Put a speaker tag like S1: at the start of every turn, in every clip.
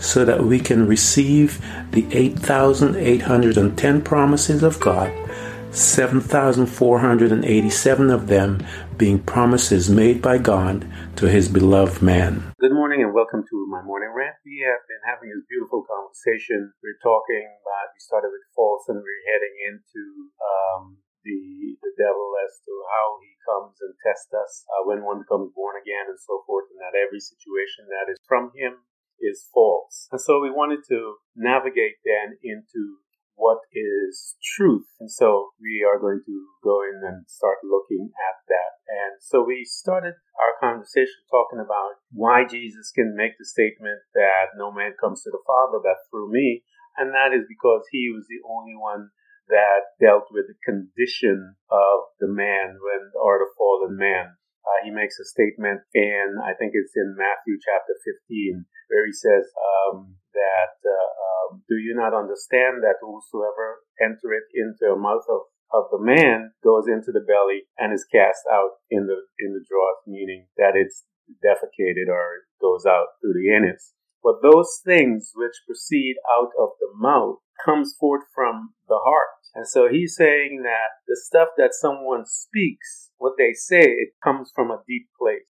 S1: so that we can receive the 8,810 promises of God, 7,487 of them being promises made by God to his beloved man. Good morning and welcome to my morning rant. We have been having this beautiful conversation. We're talking about, we started with false and we're heading into um, the, the devil as to how he comes and tests us uh, when one becomes born again and so forth, and that every situation that is from him is false. And so we wanted to navigate then into what is truth. And so we are going to go in and start looking at that. And so we started our conversation talking about why Jesus can make the statement that no man comes to the Father but through me. And that is because he was the only one that dealt with the condition of the man when, or the fallen man. Uh, he makes a statement in, I think it's in Matthew chapter 15, where he says um, that, uh, um, do you not understand that whosoever entereth into the mouth of, of the man goes into the belly and is cast out in the, in the drought, meaning that it's defecated or goes out through the anus. But those things which proceed out of the mouth comes forth from the heart. And so he's saying that the stuff that someone speaks, what they say, it comes from a deep place.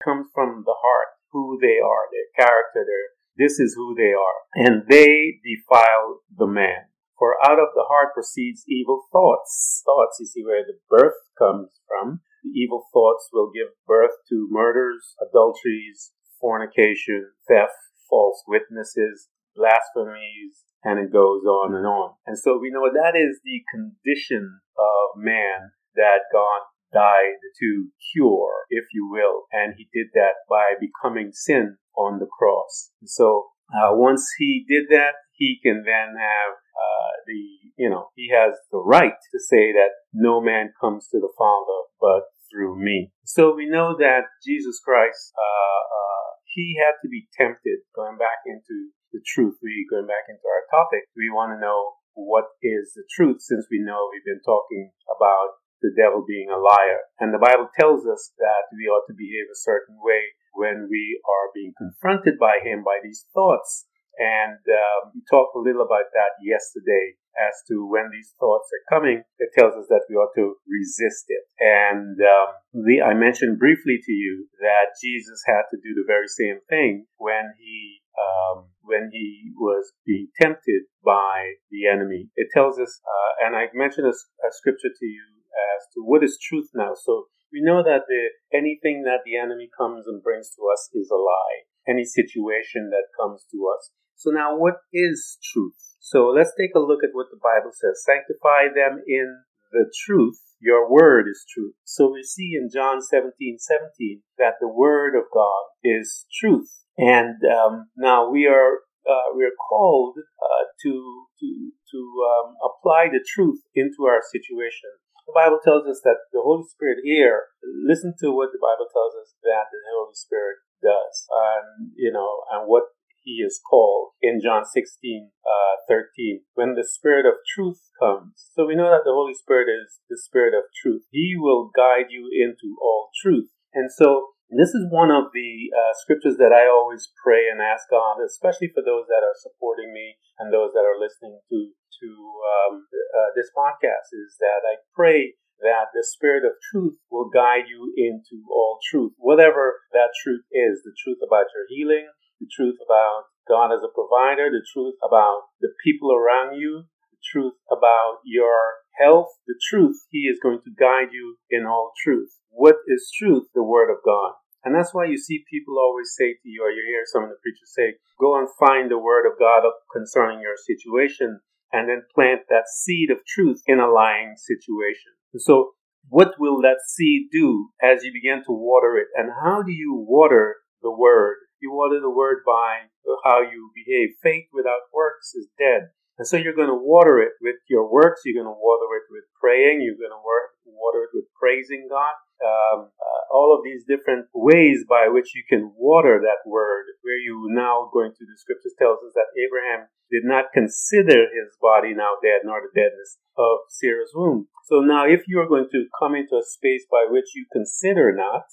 S1: It comes from the heart, who they are, their character, their, this is who they are. And they defile the man. For out of the heart proceeds evil thoughts. Thoughts, you see where the birth comes from. The evil thoughts will give birth to murders, adulteries, fornication, theft, false witnesses, blasphemies, and it goes on and on. And so we know that is the condition of man that God died to cure, if you will. And he did that by becoming sin on the cross. So uh, once he did that, he can then have uh, the, you know, he has the right to say that no man comes to the Father but through me. So we know that Jesus Christ, uh, uh he had to be tempted, going back into the truth. We going back into our topic. We want to know what is the truth since we know we've been talking about the devil being a liar. And the Bible tells us that we ought to behave a certain way when we are being confronted by him by these thoughts. And um, we talked a little about that yesterday as to when these thoughts are coming. It tells us that we ought to resist it. And um, I mentioned briefly to you that Jesus had to do the very same thing when he um, when he was being tempted by the enemy. It tells us, uh, and I mentioned a, a, scripture to you as to what is truth now. So we know that the, anything that the enemy comes and brings to us is a lie. Any situation that comes to us. So now what is truth? So let's take a look at what the Bible says. Sanctify them in the truth. Your word is truth. So we see in John 17, 17 that the word of God is truth. And um, now we are uh, we are called uh, to to to um, apply the truth into our situation. The Bible tells us that the Holy Spirit here. Listen to what the Bible tells us that the Holy Spirit does, and you know, and what he is called in John 16, uh, 13, when the Spirit of truth comes. So we know that the Holy Spirit is the Spirit of truth. He will guide you into all truth. And so this is one of the uh, scriptures that I always pray and ask God, especially for those that are supporting me and those that are listening to to um, uh, this podcast. Is that I pray that the Spirit of truth will guide you into all truth, whatever that truth is. The truth about your healing, the truth about God as a provider, the truth about the people around you, the the truth about your health, the truth, He is going to guide you in all truth. What is truth? The Word of God. And that's why you see people always say to you, or you hear some of the preachers say, go and find the Word of God concerning your situation and then plant that seed of truth in a lying situation. so what will that seed do as you begin to water it? And how do you water the Word? You water the Word by how you behave. Faith without works is dead. And so you're going to water it with your works. You're going to water it with praying. You're going to water it with praising God. Um, uh, all of these different ways by which you can water that word, where you now going to the scriptures tells us that Abraham did not consider his body now dead, nor the deadness of Sarah's womb. So now, if you are going to come into a space by which you consider not,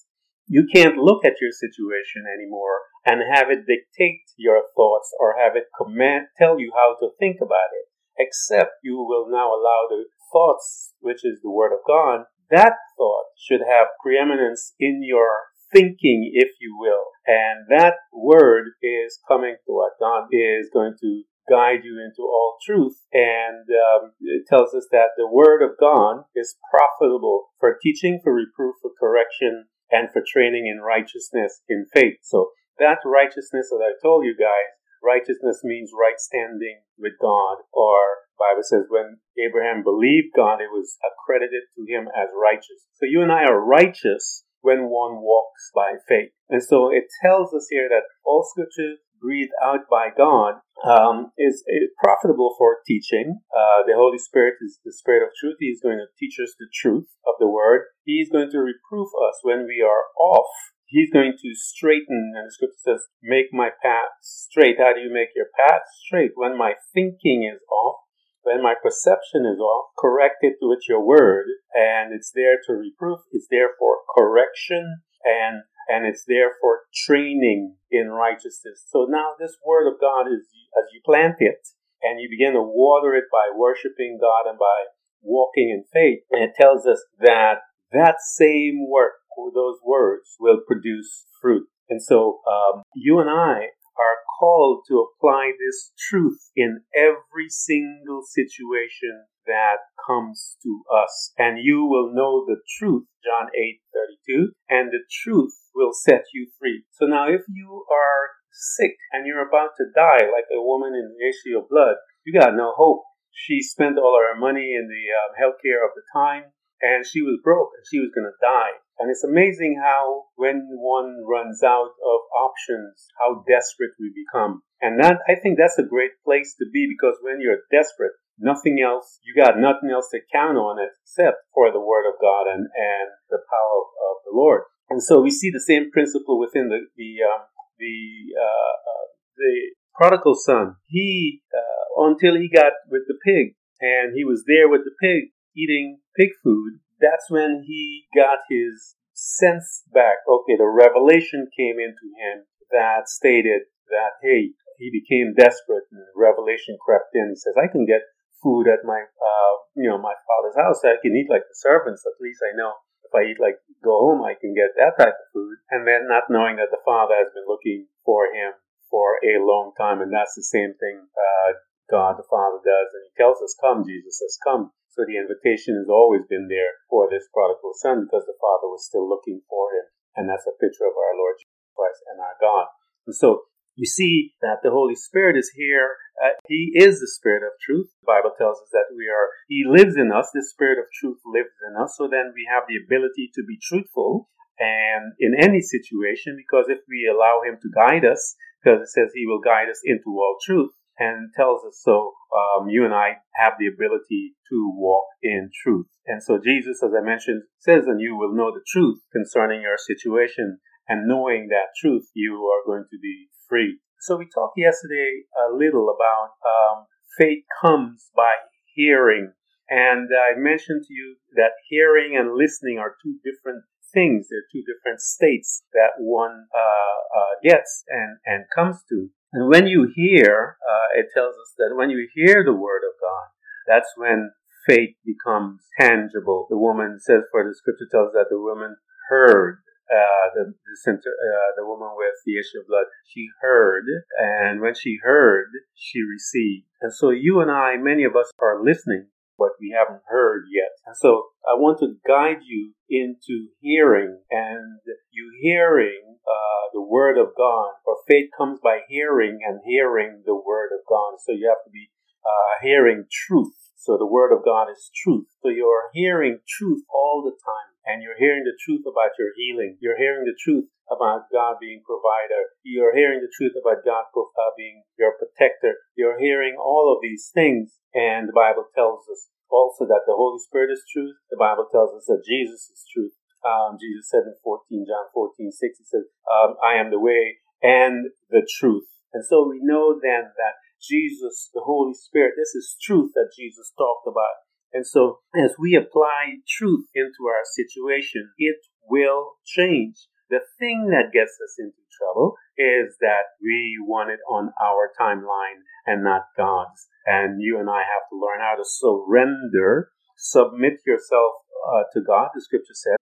S1: you can't look at your situation anymore and have it dictate your thoughts or have it command, tell you how to think about it, except you will now allow the thoughts, which is the word of God, that thought should have preeminence in your thinking, if you will. And that word is coming to what God is going to guide you into all truth. And um, it tells us that the word of God is profitable for teaching, for reproof, for correction, and for training in righteousness in faith. So that righteousness that I told you guys, righteousness means right standing with God, or Bible says when Abraham believed God, it was accredited to him as righteous. So you and I are righteous when one walks by faith. And so it tells us here that all scripture breathed out by God um, is, is, profitable for teaching. Uh, the Holy Spirit is the Spirit of truth. He is going to teach us the truth of the Word. He is going to reprove us when we are off. He's going to straighten, and the scripture says, make my path straight. How do you make your path straight? When my thinking is off, when my perception is off, correct it with your word, and it's there to reproof, it's there for correction, and and it's there for training in righteousness. So now this word of God is as you plant it and you begin to water it by worshiping God and by walking in faith, and it tells us that that same work, those words, will produce fruit. And so um, you and I are called to apply this truth in every single situation that comes to us. And you will know the truth, John 8 32, and the truth will set you free. So now, if you are sick and you're about to die, like a woman in the issue of blood, you got no hope. She spent all her money in the um, healthcare of the time, and she was broke, and she was going to die. And it's amazing how, when one runs out of options, how desperate we become. And that, I think that's a great place to be because when you're desperate, nothing else, you got nothing else to count on except for the Word of God and, and the power of, of the Lord. And so we see the same principle within the, the, um, the, uh, uh, the prodigal son. He, uh, until he got with the pig and he was there with the pig eating pig food, that's when he got his sense back. Okay, the revelation came into him that stated that, hey, he became desperate and the revelation crept in. He says, I can get food at my, uh, you know, my father's house. I can eat like the servants. At least I know if I eat like go home, I can get that type of food. And then not knowing that the father has been looking for him for a long time. And that's the same thing, uh, God the Father does. And he tells us, come, Jesus says, come. So the invitation has always been there for this prodigal son because the father was still looking for him. And that's a picture of our Lord Jesus Christ and our God. And so you see that the Holy Spirit is here. Uh, he is the Spirit of truth. The Bible tells us that we are, He lives in us. The Spirit of truth lives in us. So then we have the ability to be truthful and in any situation because if we allow Him to guide us, because it says He will guide us into all truth, and tells us so um, you and I have the ability to walk in truth. And so Jesus, as I mentioned, says, and you will know the truth concerning your situation. And knowing that truth, you are going to be free. So we talked yesterday a little about um, faith comes by hearing. And I mentioned to you that hearing and listening are two different things. They're two different states that one uh, uh, gets and, and comes to. And when you hear, uh, it tells us that when you hear the word of God, that's when faith becomes tangible. The woman says, for the scripture tells us that the woman heard uh, the the, center, uh, the woman with the issue of blood, she heard, and when she heard, she received. And so you and I, many of us, are listening, but we haven't heard yet. And so I want to guide you into hearing, and you hearing uh, the word of God, or faith comes by hearing, and hearing the word of God. So you have to be uh, hearing truth. So the word of God is truth. So you're hearing truth all the time and you're hearing the truth about your healing. You're hearing the truth about God being provider. You're hearing the truth about God uh, being your protector. You're hearing all of these things. And the Bible tells us also that the Holy Spirit is truth. The Bible tells us that Jesus is truth. Um, Jesus said in 14, John 14, 6, he says, um, I am the way and the truth. And so we know then that Jesus, the Holy Spirit, this is truth that Jesus talked about. And so, as we apply truth into our situation, it will change. The thing that gets us into trouble is that we want it on our timeline and not God's. And you and I have to learn how to surrender, submit yourself uh, to God, the scripture says.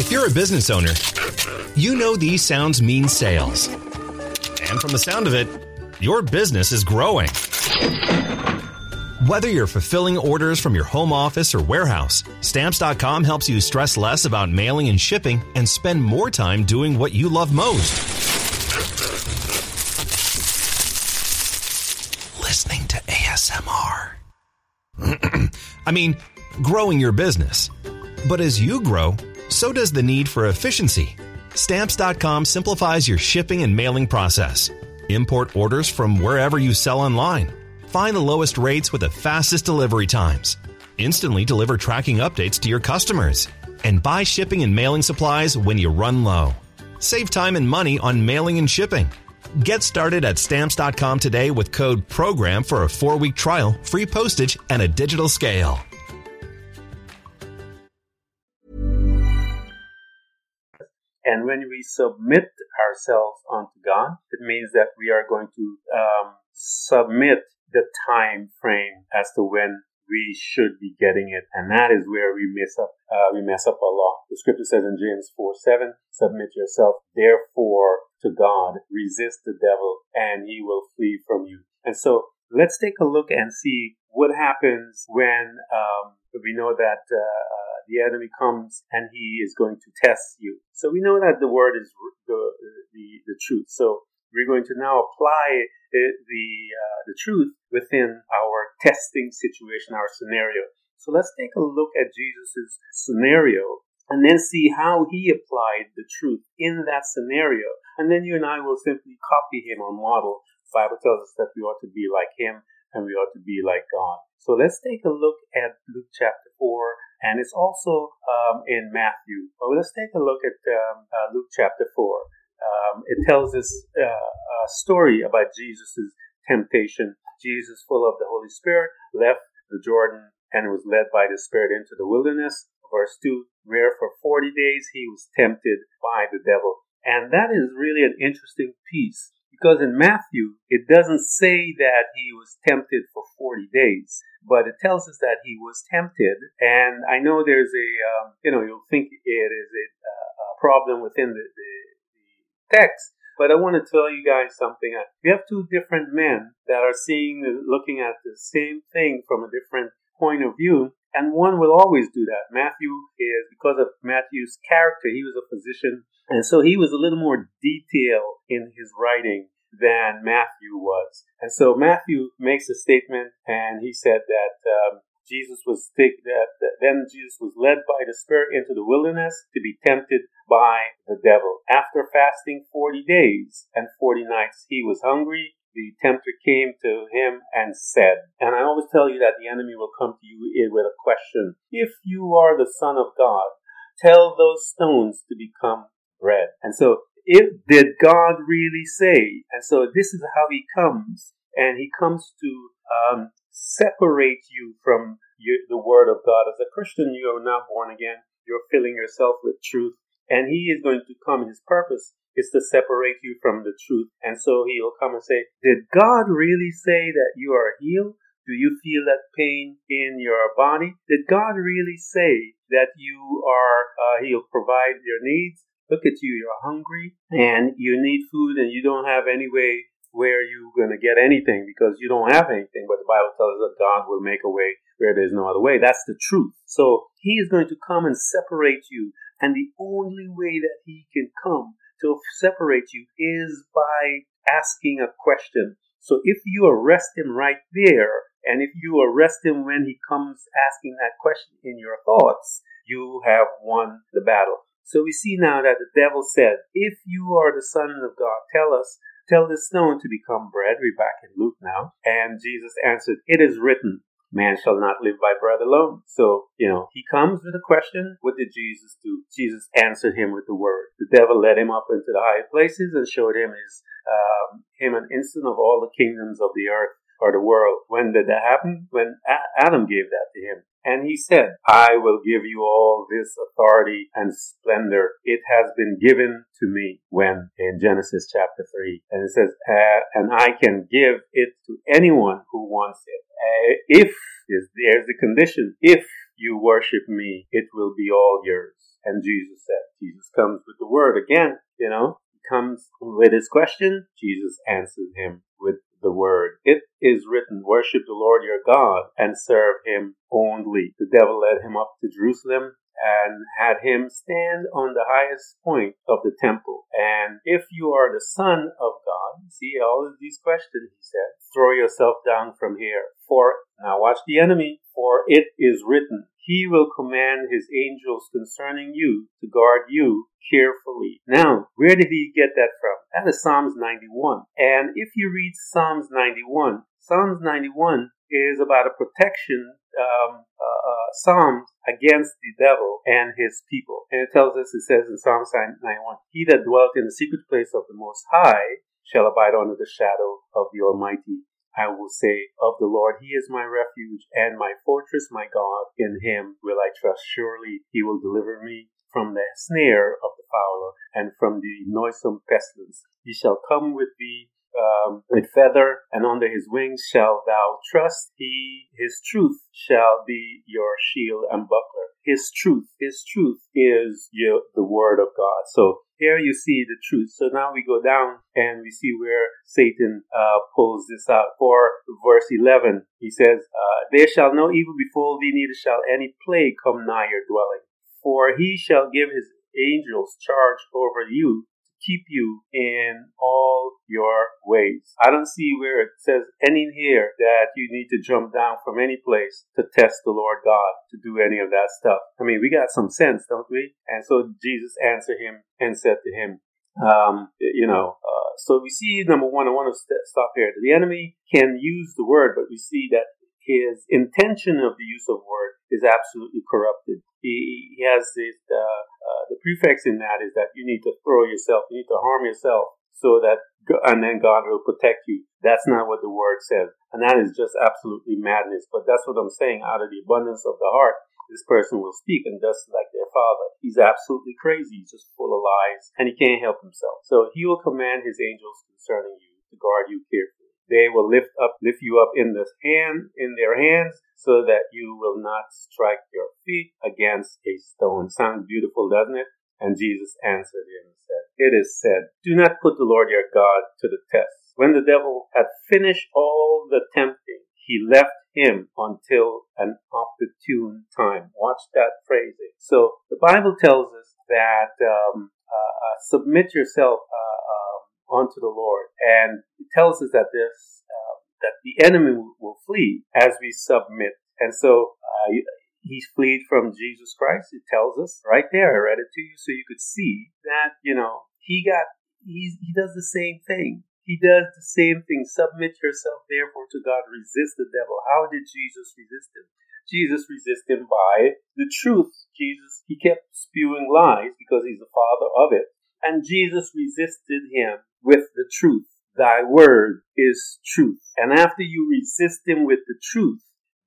S2: If you're a business owner, you know these sounds mean sales. And from the sound of it, your business is growing. Whether you're fulfilling orders from your home office or warehouse, Stamps.com helps you stress less about mailing and shipping and spend more time doing what you love most. Listening to ASMR. I mean, growing your business. But as you grow, so does the need for efficiency. Stamps.com simplifies your shipping and mailing process Import orders from wherever you sell online. Find the lowest rates with the fastest delivery times. Instantly deliver tracking updates to your customers. And buy shipping and mailing supplies when you run low. Save time and money on mailing and shipping. Get started at stamps.com today with code PROGRAM for a four week trial, free postage, and a digital scale.
S1: And when we submit ourselves unto God, it means that we are going to um, submit the time frame as to when we should be getting it, and that is where we mess up. Uh, we mess up a lot. The scripture says in James four seven, "Submit yourself, therefore, to God. Resist the devil, and he will flee from you." And so, let's take a look and see what happens when um, we know that uh, the enemy comes and he is going to test you. So we know that the word is the, the, the truth. So we're going to now apply the, the, uh, the truth within our testing situation, our scenario. So let's take a look at Jesus' scenario and then see how he applied the truth in that scenario. And then you and I will simply copy him or model. The Bible tells us that we ought to be like him and we ought to be like God. So let's take a look at Luke chapter 4 and it's also um, in Matthew. But let's take a look at um, uh, Luke chapter 4. Um, it tells us uh, a story about Jesus' temptation. Jesus, full of the Holy Spirit, left the Jordan and was led by the Spirit into the wilderness. Verse 2 Where for 40 days he was tempted by the devil. And that is really an interesting piece because in Matthew, it doesn't say that he was tempted for 40 days, but it tells us that he was tempted. And I know there's a, um, you know, you'll think it is a, uh, a problem within the, the, the text, but I want to tell you guys something. We have two different men that are seeing, looking at the same thing from a different point of view. And one will always do that. Matthew is, because of Matthew's character, he was a physician and so he was a little more detailed in his writing than Matthew was. And so Matthew makes a statement and he said that um, Jesus was take, that, that then Jesus was led by the Spirit into the wilderness to be tempted by the devil. After fasting 40 days and 40 nights, he was hungry. The tempter came to him and said, and I always tell you that the enemy will come to you with a question. If you are the Son of God, tell those stones to become bread. And so, if did God really say? And so, this is how He comes, and He comes to um, separate you from you, the Word of God. As a Christian, you are not born again. You're filling yourself with truth, and He is going to come. His purpose is to separate you from the truth. And so He'll come and say, "Did God really say that you are healed?" Do you feel that pain in your body? Did God really say that you are, uh, He'll provide your needs? Look at you, you're hungry and you need food and you don't have any way where you're going to get anything because you don't have anything. But the Bible tells us that God will make a way where there's no other way. That's the truth. So He is going to come and separate you. And the only way that He can come to separate you is by asking a question. So if you arrest Him right there, and if you arrest Him when He comes asking that question in your thoughts, you have won the battle. So we see now that the devil said, If you are the Son of God, tell us, tell the stone to become bread. We're back in Luke now. And Jesus answered, It is written, Man shall not live by bread alone. So, you know, he comes with a question. What did Jesus do? Jesus answered him with the word. The devil led him up into the high places and showed him his, um, him an instant of all the kingdoms of the earth or the world. When did that happen? When Adam gave that to him. And he said, I will give you all this authority and splendor. It has been given to me when in Genesis chapter 3. And it says, uh, and I can give it to anyone who wants it. Uh, if, there's the condition, if you worship me, it will be all yours. And Jesus said, Jesus comes with the word again, you know, comes with his question. Jesus answered him with the word. It is written, worship the Lord your God and serve him only. The devil led him up to Jerusalem and had him stand on the highest point of the temple. And if you are the son of God, see all of these questions, he said, throw yourself down from here. For, now watch the enemy, for it is written, he will command his angels concerning you to guard you carefully. Now, where did he get that from? That is Psalms 91. And if you read Psalms 91, Psalms 91 is about a protection um, uh, uh, against the devil and his people. And it tells us, it says in Psalms 91, He that dwelt in the secret place of the Most High shall abide under the shadow of the Almighty. I will say of the Lord, He is my refuge and my fortress, my God. In Him will I trust. Surely He will deliver me from the snare of the fowler and from the noisome pestilence. He shall come with thee um, with feather, and under his wings shall thou trust. He, his truth shall be your shield and buckler. His truth, his truth is your, the word of God. So here you see the truth. So now we go down and we see where Satan uh, pulls this out. For verse 11, he says, uh, There shall no evil befall thee, neither shall any plague come nigh your dwelling. For he shall give his angels charge over you keep you in all your ways. I don't see where it says any here that you need to jump down from any place to test the Lord God to do any of that stuff. I mean, we got some sense, don't we? And so Jesus answered him and said to him, um, you know, uh, so we see number one, I want to st- stop here. The enemy can use the word, but we see that his intention of the use of word is absolutely corrupted. He, he has this, uh, uh, the prefix in that is that you need to throw yourself, you need to harm yourself so that, and then God will protect you. That's not what the word says. And that is just absolutely madness. But that's what I'm saying. Out of the abundance of the heart, this person will speak and just like their father. He's absolutely crazy. He's just full of lies and he can't help himself. So he will command his angels concerning you to guard you carefully. They will lift up, lift you up in the hand, in their hands, so that you will not strike your feet against a stone. Sounds beautiful, doesn't it? And Jesus answered him and said, It is said, Do not put the Lord your God to the test. When the devil had finished all the tempting, he left him until an opportune time. Watch that phrasing. So the Bible tells us that um, uh, uh, submit yourself uh, unto the Lord, and it tells us that this uh, that the enemy will flee as we submit. And so uh, he fled from Jesus Christ. It tells us right there. I read it to you so you could see that you know he got he he does the same thing. He does the same thing. Submit yourself therefore to God. Resist the devil. How did Jesus resist him? Jesus resisted him by the truth. Jesus, he kept spewing lies because he's the father of it. And Jesus resisted him with the truth. Thy word is truth. And after you resist him with the truth,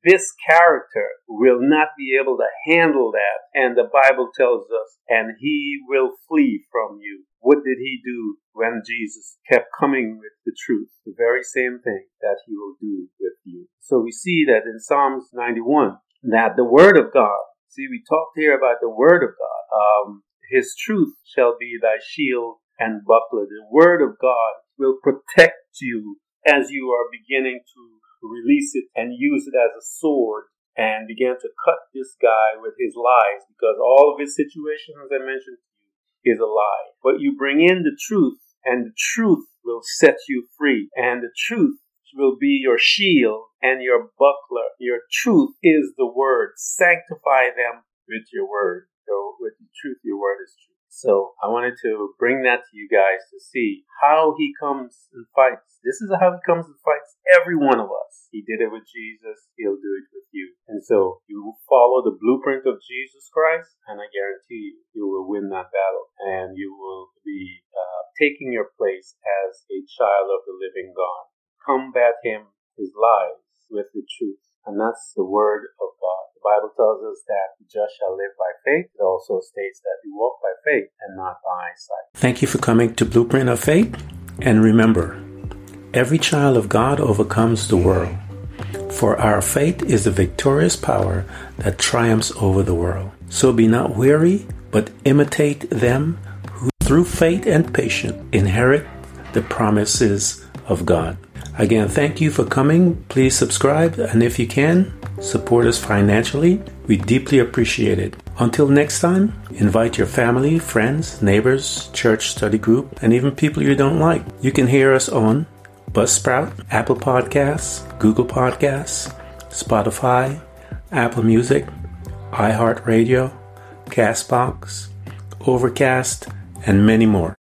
S1: this character will not be able to handle that. And the Bible tells us, and he will flee from you. what did he do when Jesus kept coming with the truth? The very same thing that he will do with you. So we see that in Psalms 91, that the word of God, see, we talked here about the word of God. Um, his truth shall be thy shield and buckler. The word of God will protect you as you are beginning to release it and use it as a sword and begin to cut this guy with his lies because all of his situation, as I mentioned to you, is a lie. But you bring in the truth and the truth will set you free and the truth will be your shield and your buckler. Your truth is the word. Sanctify them with your word. So with the truth, your word is truth. So I wanted to bring that to you guys to see how he comes and fights. This is how he comes and fights every one of us. He did it with Jesus. He'll do it with you. And so you will follow the blueprint of Jesus Christ, and I guarantee you, you will win that battle, and you will be uh, taking your place as a child of the living God. Combat him, his lies, with the truth, and that's the word of God. The Bible tells us that the just shall live by faith. It also states that we walk by faith and not by sight.
S3: Thank you for coming to Blueprint of Faith. And remember, every child of God overcomes the world. For our faith is the victorious power that triumphs over the world. So be not weary, but imitate them who through faith and patience inherit the promises of God. Again, thank you for coming. Please subscribe, and if you can, support us financially. We deeply appreciate it. Until next time, invite your family, friends, neighbors, church study group, and even people you don't like. You can hear us on Buzzsprout, Apple Podcasts, Google Podcasts, Spotify, Apple Music, iHeartRadio, Castbox, Overcast, and many more.